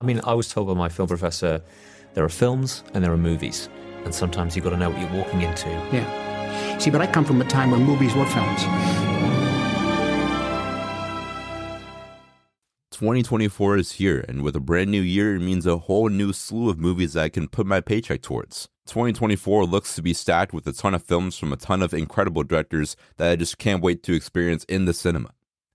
I mean, I was told by my film professor there are films and there are movies. And sometimes you've got to know what you're walking into. Yeah. See, but I come from a time when movies were films. 2024 is here, and with a brand new year, it means a whole new slew of movies that I can put my paycheck towards. 2024 looks to be stacked with a ton of films from a ton of incredible directors that I just can't wait to experience in the cinema.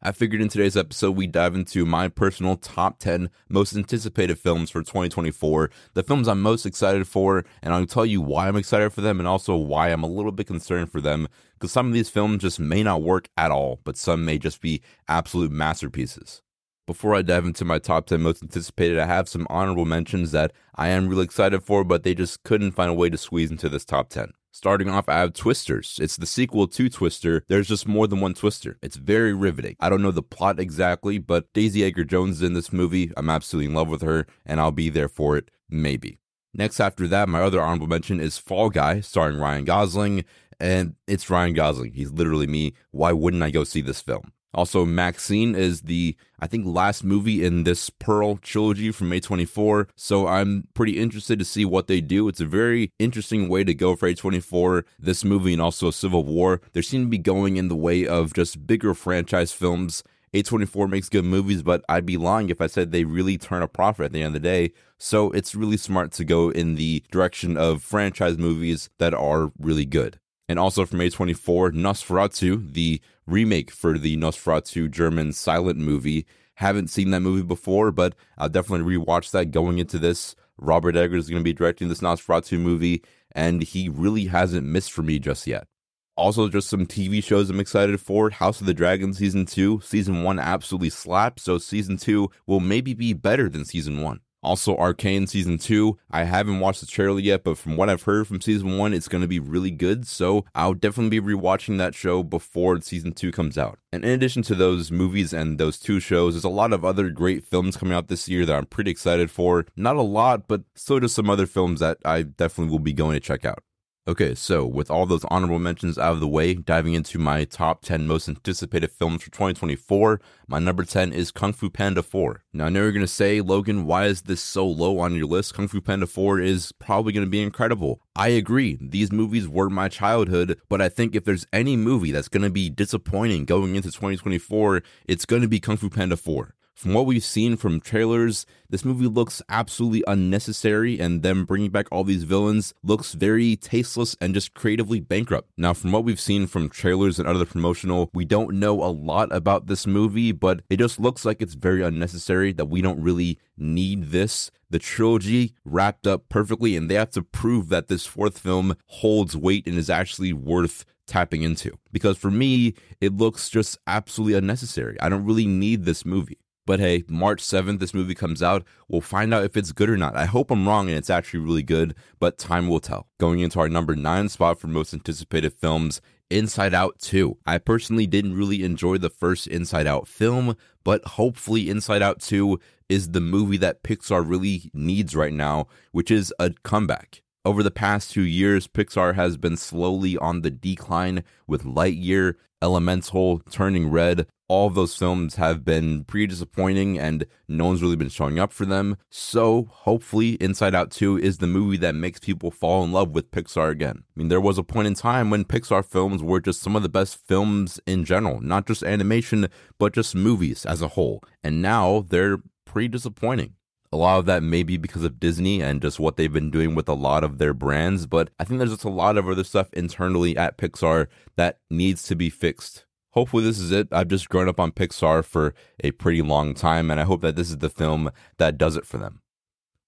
I figured in today's episode we dive into my personal top 10 most anticipated films for 2024, the films I'm most excited for, and I'll tell you why I'm excited for them and also why I'm a little bit concerned for them because some of these films just may not work at all, but some may just be absolute masterpieces. Before I dive into my top 10 most anticipated, I have some honorable mentions that I am really excited for, but they just couldn't find a way to squeeze into this top 10. Starting off, I have Twisters. It's the sequel to Twister. There's just more than one Twister. It's very riveting. I don't know the plot exactly, but Daisy Edgar Jones is in this movie. I'm absolutely in love with her, and I'll be there for it, maybe. Next, after that, my other honorable mention is Fall Guy, starring Ryan Gosling, and it's Ryan Gosling. He's literally me. Why wouldn't I go see this film? Also, MaXXXine is the, I think, last movie in this Pearl trilogy from A24. So I'm pretty interested to see what they do. It's a very interesting way to go for A24, this movie, and also Civil War. They seem to be going in the way of just bigger franchise films. A24 makes good movies, but I'd be lying if I said they really turn a profit at the end of the day. So it's really smart to go in the direction of franchise movies that are really good. And also from A24, Nosferatu, the remake for the Nosferatu German silent movie. Haven't seen that movie before, but I'll definitely rewatch that going into this. Robert Eggers is going to be directing this Nosferatu movie, and he really hasn't missed for me just yet. Also, just some TV shows I'm excited for. House of the Dragon Season 2. Season 1 absolutely slapped, so Season 2 will maybe be better than Season 1. Also, Arcane season two. I haven't watched the trailer yet, but from what I've heard from season one, it's going to be really good. So I'll definitely be rewatching that show before season two comes out. And in addition to those movies and those two shows, there's a lot of other great films coming out this year that I'm pretty excited for. Not a lot, but so does some other films that I definitely will be going to check out. Okay, so with all those honorable mentions out of the way, diving into my top 10 most anticipated films for 2024, my number 10 is Kung Fu Panda 4. Now, I know you're going to say, Logan, why is this so low on your list? Kung Fu Panda 4 is probably going to be incredible. I agree, these movies were my childhood, but I think if there's any movie that's going to be disappointing going into 2024, it's going to be Kung Fu Panda 4. From what we've seen from trailers, this movie looks absolutely unnecessary, and them bringing back all these villains looks very tasteless and just creatively bankrupt. Now, from what we've seen from trailers and other promotional, we don't know a lot about this movie, but it just looks like it's very unnecessary that we don't really need this. The trilogy wrapped up perfectly, and they have to prove that this fourth film holds weight and is actually worth tapping into. Because for me, it looks just absolutely unnecessary. I don't really need this movie. But hey, March 7th, this movie comes out. We'll find out if it's good or not. I hope I'm wrong and it's actually really good, but time will tell. Going into our number nine spot for most anticipated films, Inside Out 2. I personally didn't really enjoy the first Inside Out film, but hopefully, Inside Out 2 is the movie that Pixar really needs right now, which is a comeback. Over the past two years, Pixar has been slowly on the decline with Lightyear, Elemental, Turning Red. All of those films have been pretty disappointing and no one's really been showing up for them. So, hopefully, Inside Out 2 is the movie that makes people fall in love with Pixar again. I mean, there was a point in time when Pixar films were just some of the best films in general, not just animation, but just movies as a whole. And now they're pretty disappointing a lot of that may be because of Disney and just what they've been doing with a lot of their brands, but I think there's just a lot of other stuff internally at Pixar that needs to be fixed. Hopefully, this is it. I've just grown up on Pixar for a pretty long time, and I hope that this is the film that does it for them.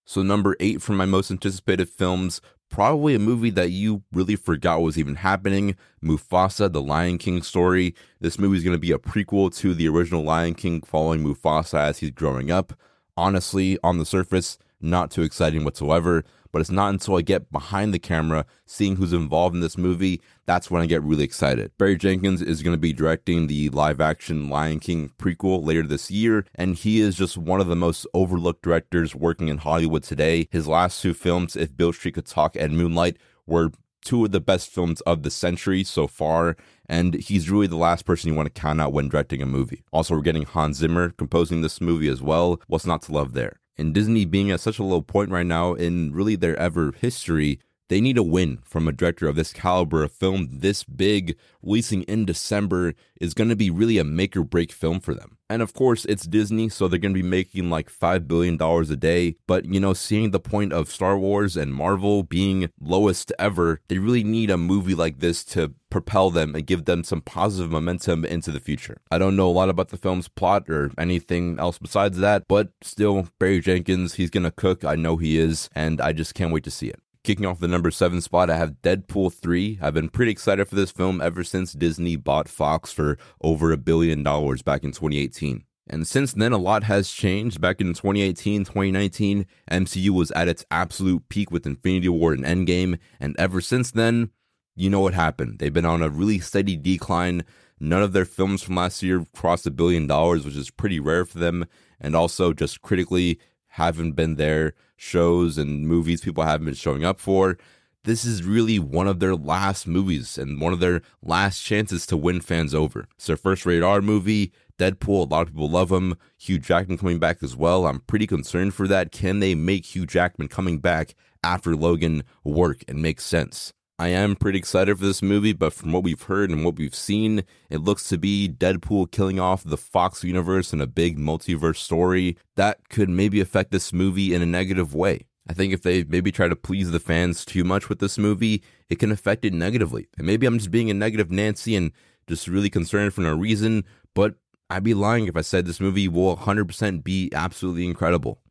So, number eight for my most anticipated films, probably a movie that you really forgot was even happening Mufasa, the Lion King story. This movie is going to be a prequel to the original Lion King following Mufasa as he's growing up honestly, on the surface, not too exciting whatsoever. But it's not until I get behind the camera, seeing who's involved in this movie, that's when I get really excited. Barry Jenkins is going to be directing the live action Lion King prequel later this year, and he is just one of the most overlooked directors working in Hollywood today. His last two films, If Beale Street Could Talk and Moonlight, were two of the best films of the century so far, and he's really the last person you want to count out when directing a movie. Also, we're getting Hans Zimmer composing this movie as well. What's not to love there? And Disney being at such a low point right now in really their ever history, they need a win from a director of this caliber. A film this big, releasing in December, is going to be really a make or break film for them. And of course, it's Disney, so they're going to be making like $5 billion a day. But, you know, seeing the point of Star Wars and Marvel being lowest ever, they really need a movie like this to propel them and give them some positive momentum into the future. I don't know a lot about the film's plot or anything else besides that, but still, Barry Jenkins, he's going to cook. I know he is, and I just can't wait to see it. Kicking off the number seven spot, I have Deadpool 3. I've been pretty excited for this film ever since Disney bought Fox for over a billion dollars back in 2018. And since then, a lot has changed. Back in 2018, 2019, MCU was at its absolute peak with Infinity War and Endgame. And ever since then, you know what happened. They've been on a really steady decline. None of their films from last year crossed a billion dollars, which is pretty rare for them. And also, just critically, haven't been there, shows and movies people haven't been showing up for. This is really one of their last movies and one of their last chances to win fans over. It's their first rated R movie. Deadpool, a lot of people love him. Hugh Jackman coming back as well. I'm pretty concerned for that. Can they make Hugh Jackman coming back after Logan work and make sense? I am pretty excited for this movie, but from what we've heard and what we've seen, it looks to be Deadpool killing off the Fox universe in a big multiverse story that could maybe affect this movie in a negative way. I think if they maybe try to please the fans too much with this movie, it can affect it negatively. And maybe I'm just being a negative Nancy and just really concerned for no reason, but I'd be lying if I said this movie will 100% be absolutely incredible.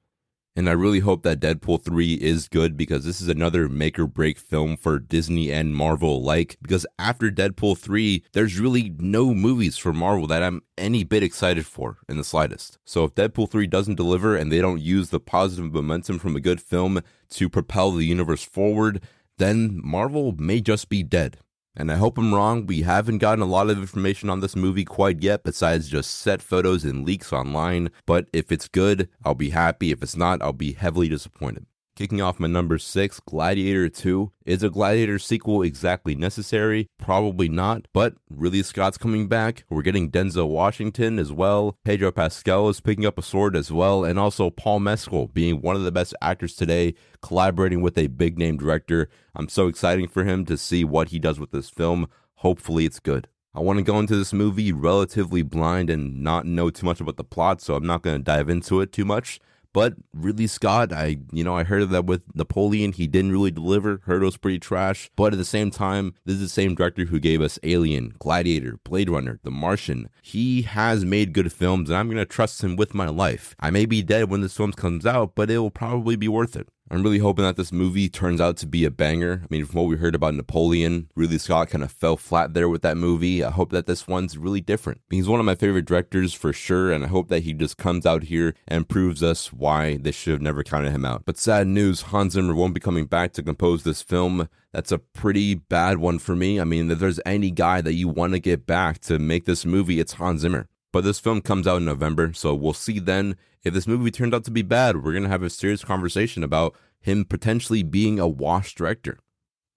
And I really hope that Deadpool 3 is good because this is another make or break film for Disney and Marvel alike. Because after Deadpool 3, there's really no movies for Marvel that I'm any bit excited for in the slightest. So if Deadpool 3 doesn't deliver and they don't use the positive momentum from a good film to propel the universe forward, then Marvel may just be dead. And I hope I'm wrong. We haven't gotten a lot of information on this movie quite yet, besides just set photos and leaks online. But if it's good, I'll be happy. If it's not, I'll be heavily disappointed. Kicking off my number six, Gladiator 2. Is a Gladiator sequel exactly necessary? Probably not, but Ridley Scott's coming back. We're getting Denzel Washington as well. Pedro Pascal is picking up a sword as well, and also Paul Mescal being one of the best actors today, collaborating with a big name director. I'm so excited for him to see what he does with this film. Hopefully, it's good. I want to go into this movie relatively blind and not know too much about the plot, so I'm not going to dive into it too much. But Ridley Scott, I you know I heard that with Napoleon, he didn't really deliver. Heard it was pretty trash. But at the same time, this is the same director who gave us Alien, Gladiator, Blade Runner, The Martian. He has made good films, and I'm gonna trust him with my life. I may be dead when this film comes out, but it will probably be worth it. I'm really hoping that this movie turns out to be a banger. I mean, from what we heard about Napoleon, Ridley Scott kind of fell flat there with that movie. I hope that this one's really different. He's one of my favorite directors for sure, and I hope that he just comes out here and proves us why they should have never counted him out. But sad news, Hans Zimmer won't be coming back to compose this film. That's a pretty bad one for me. I mean, if there's any guy that you want to get back to make this movie, it's Hans Zimmer. But this film comes out in November, so we'll see then. If this movie turned out to be bad, we're going to have a serious conversation about him potentially being a wash director.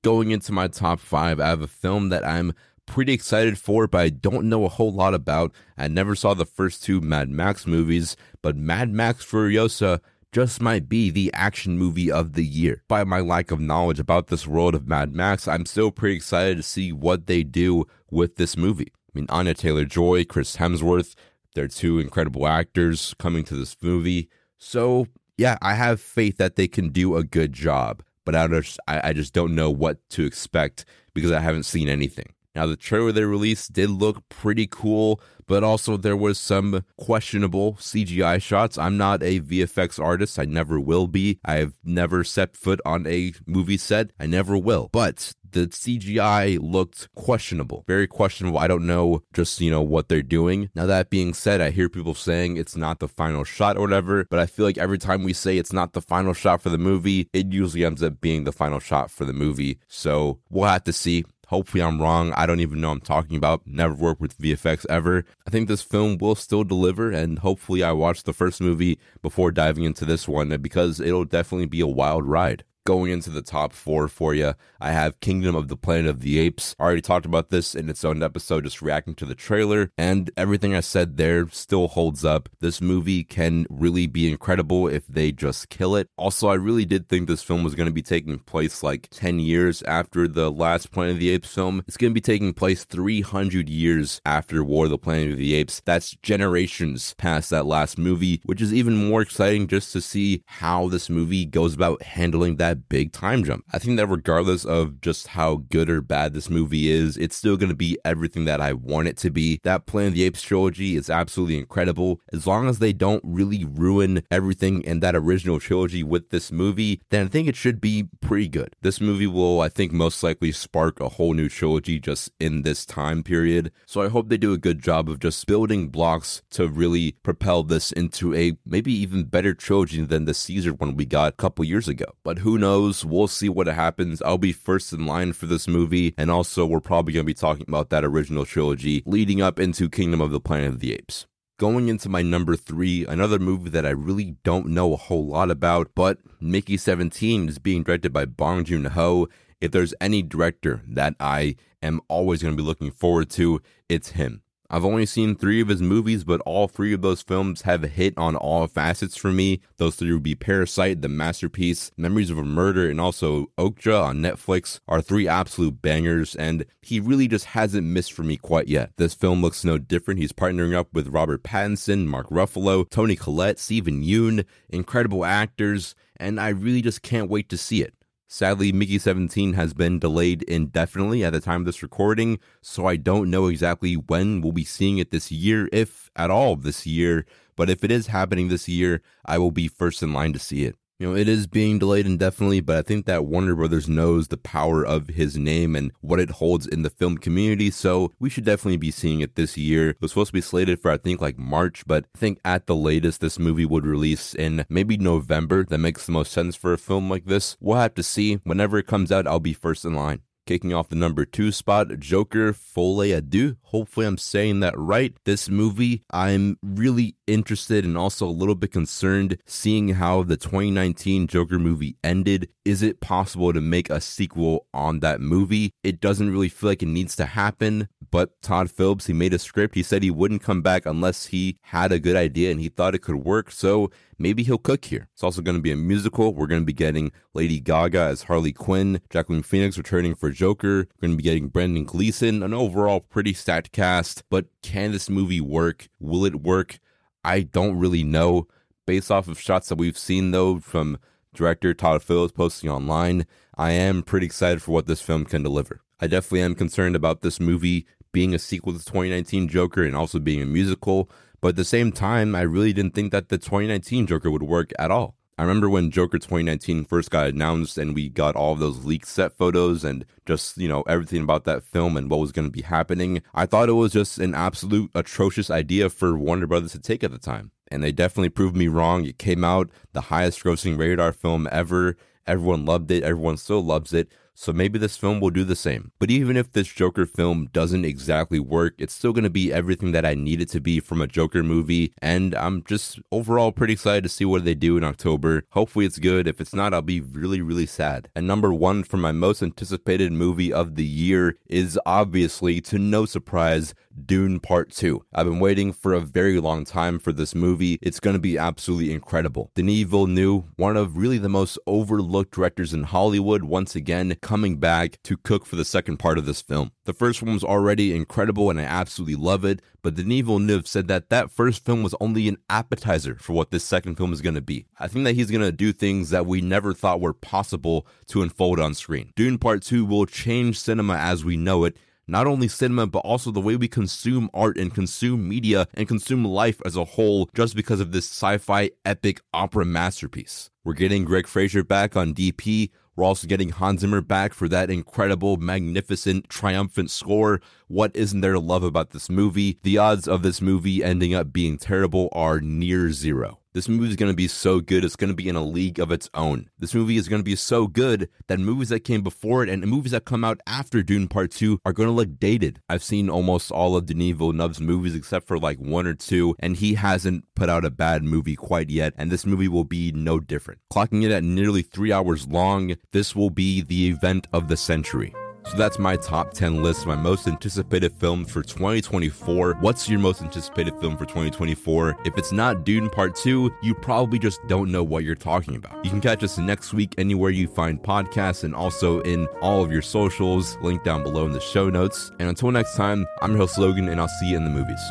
Going into my top five, I have a film that I'm pretty excited for, but I don't know a whole lot about. I never saw the first two Mad Max movies, but Mad Max Furiosa just might be the action movie of the year. By my lack of knowledge about this world of Mad Max, I'm still pretty excited to see what they do with this movie. I mean, Anya Taylor Joy, Chris Hemsworth, they're two incredible actors coming to this movie. So, yeah, I have faith that they can do a good job, but I just, I, I just don't know what to expect because I haven't seen anything. Now, the trailer they released did look pretty cool, but also there was some questionable CGI shots. I'm not a VFX artist. I never will be. I've never set foot on a movie set. I never will. But the CGI looked questionable, very questionable. I don't know just, you know, what they're doing. Now, that being said, I hear people saying it's not the final shot or whatever, but I feel like every time we say it's not the final shot for the movie, it usually ends up being the final shot for the movie. So we'll have to see. Hopefully, I'm wrong. I don't even know I'm talking about. Never worked with VFX ever. I think this film will still deliver, and hopefully, I watched the first movie before diving into this one because it'll definitely be a wild ride. Going into the top four for you, I have Kingdom of the Planet of the Apes. I already talked about this in its own episode, just reacting to the trailer, and everything I said there still holds up. This movie can really be incredible if they just kill it. Also, I really did think this film was going to be taking place like 10 years after the last Planet of the Apes film. It's going to be taking place 300 years after War of the Planet of the Apes. That's generations past that last movie, which is even more exciting just to see how this movie goes about handling that big time jump. I think that regardless of just how good or bad this movie is, it's still going to be everything that I want it to be. That Planet of the Apes trilogy is absolutely incredible. As long as they don't really ruin everything in that original trilogy with this movie, then I think it should be pretty good. This movie will, I think, most likely spark a whole new trilogy just in this time period. So I hope they do a good job of just building blocks to really propel this into a maybe even better trilogy than the Caesar one we got a couple years ago. But who knows? Knows? We'll see what happens. I'll be first in line for this movie, and also we're probably going to be talking about that original trilogy leading up into Kingdom of the Planet of the Apes. Going into my number three, another movie that I really don't know a whole lot about, but Mickey 17 is being directed by Bong Joon Ho. If there's any director that I am always going to be looking forward to, it's him. I've only seen three of his movies, but all three of those films have hit on all facets for me. Those three would be Parasite, The Masterpiece, Memories of a Murder, and also Okja on Netflix are three absolute bangers, and he really just hasn't missed for me quite yet. This film looks no different. He's partnering up with Robert Pattinson, Mark Ruffalo, Toni Collette, Steven Yeun, incredible actors, and I really just can't wait to see it. Sadly, Mickey 17 has been delayed indefinitely at the time of this recording, so I don't know exactly when we'll be seeing it this year, if at all this year. But if it is happening this year, I will be first in line to see it. You know, it is being delayed indefinitely, but I think that Warner Brothers knows the power of his name and what it holds in the film community, so we should definitely be seeing it this year. It was supposed to be slated for, I think, like March, but I think at the latest, this movie would release in maybe November. That makes the most sense for a film like this. We'll have to see. Whenever it comes out, I'll be first in line. Kicking off the number two spot, Joker Folie Deux. Hopefully, I'm saying that right. This movie, I'm really interested and also a little bit concerned seeing how the 2019 Joker movie ended. Is it possible to make a sequel on that movie? It doesn't really feel like it needs to happen, but Todd Phillips, he made a script. He said he wouldn't come back unless he had a good idea and he thought it could work. So maybe he'll cook here. It's also going to be a musical. We're going to be getting Lady Gaga as Harley Quinn, Joaquin Phoenix returning for Joker. We're going to be getting Brendan Gleeson, an overall pretty stacked cast. But can this movie work? Will it work? I don't really know. Based off of shots that we've seen, though, from director Todd Phillips posting online, I am pretty excited for what this film can deliver. I definitely am concerned about this movie being a sequel to 2019 Joker and also being a musical. But at the same time, I really didn't think that the 2019 Joker would work at all. I remember when Joker 2019 first got announced and we got all those leaked set photos and just, you know, everything about that film and what was going to be happening. I thought it was just an absolute atrocious idea for Warner Brothers to take at the time. And they definitely proved me wrong. It came out the highest grossing R-rated film ever. Everyone loved it. Everyone still loves it. So maybe this film will do the same. But even if this Joker film doesn't exactly work, it's still going to be everything that I need it to be from a Joker movie. And I'm just overall pretty excited to see what they do in October. Hopefully it's good. If it's not, I'll be really, really sad. And number one for my most anticipated movie of the year is obviously, to no surprise, Dune Part 2. I've been waiting for a very long time for this movie. It's going to be absolutely incredible. Denis Villeneuve, one of really the most overlooked directors in Hollywood, once again coming back to cook for the second part of this film. The first one was already incredible and I absolutely love it, but Denis Villeneuve said that that first film was only an appetizer for what this second film is going to be. I think that he's going to do things that we never thought were possible to unfold on screen. Dune Part 2 will change cinema as we know it not only cinema, but also the way we consume art and consume media and consume life as a whole just because of this sci fi epic opera masterpiece. We're getting Greig Fraser back on DP. We're also getting Hans Zimmer back for that incredible, magnificent, triumphant score. What isn't there to love about this movie? The odds of this movie ending up being terrible are near zero. This movie is going to be so good, it's going to be in a league of its own. This movie is going to be so good that movies that came before it and movies that come out after Dune Part 2 are going to look dated. I've seen almost all of Denis Villeneuve's movies except for like one or two, and he hasn't put out a bad movie quite yet, and this movie will be no different. Clocking it at nearly three hours long, this will be the event of the century. So that's my top 10 list, my most anticipated film for 2024. What's your most anticipated film for 2024? If it's not Dune Part 2, you probably just don't know what you're talking about. You can catch us next week anywhere you find podcasts and also in all of your socials, linked down below in the show notes. And until next time, I'm your host Logan, and I'll see you in the movies.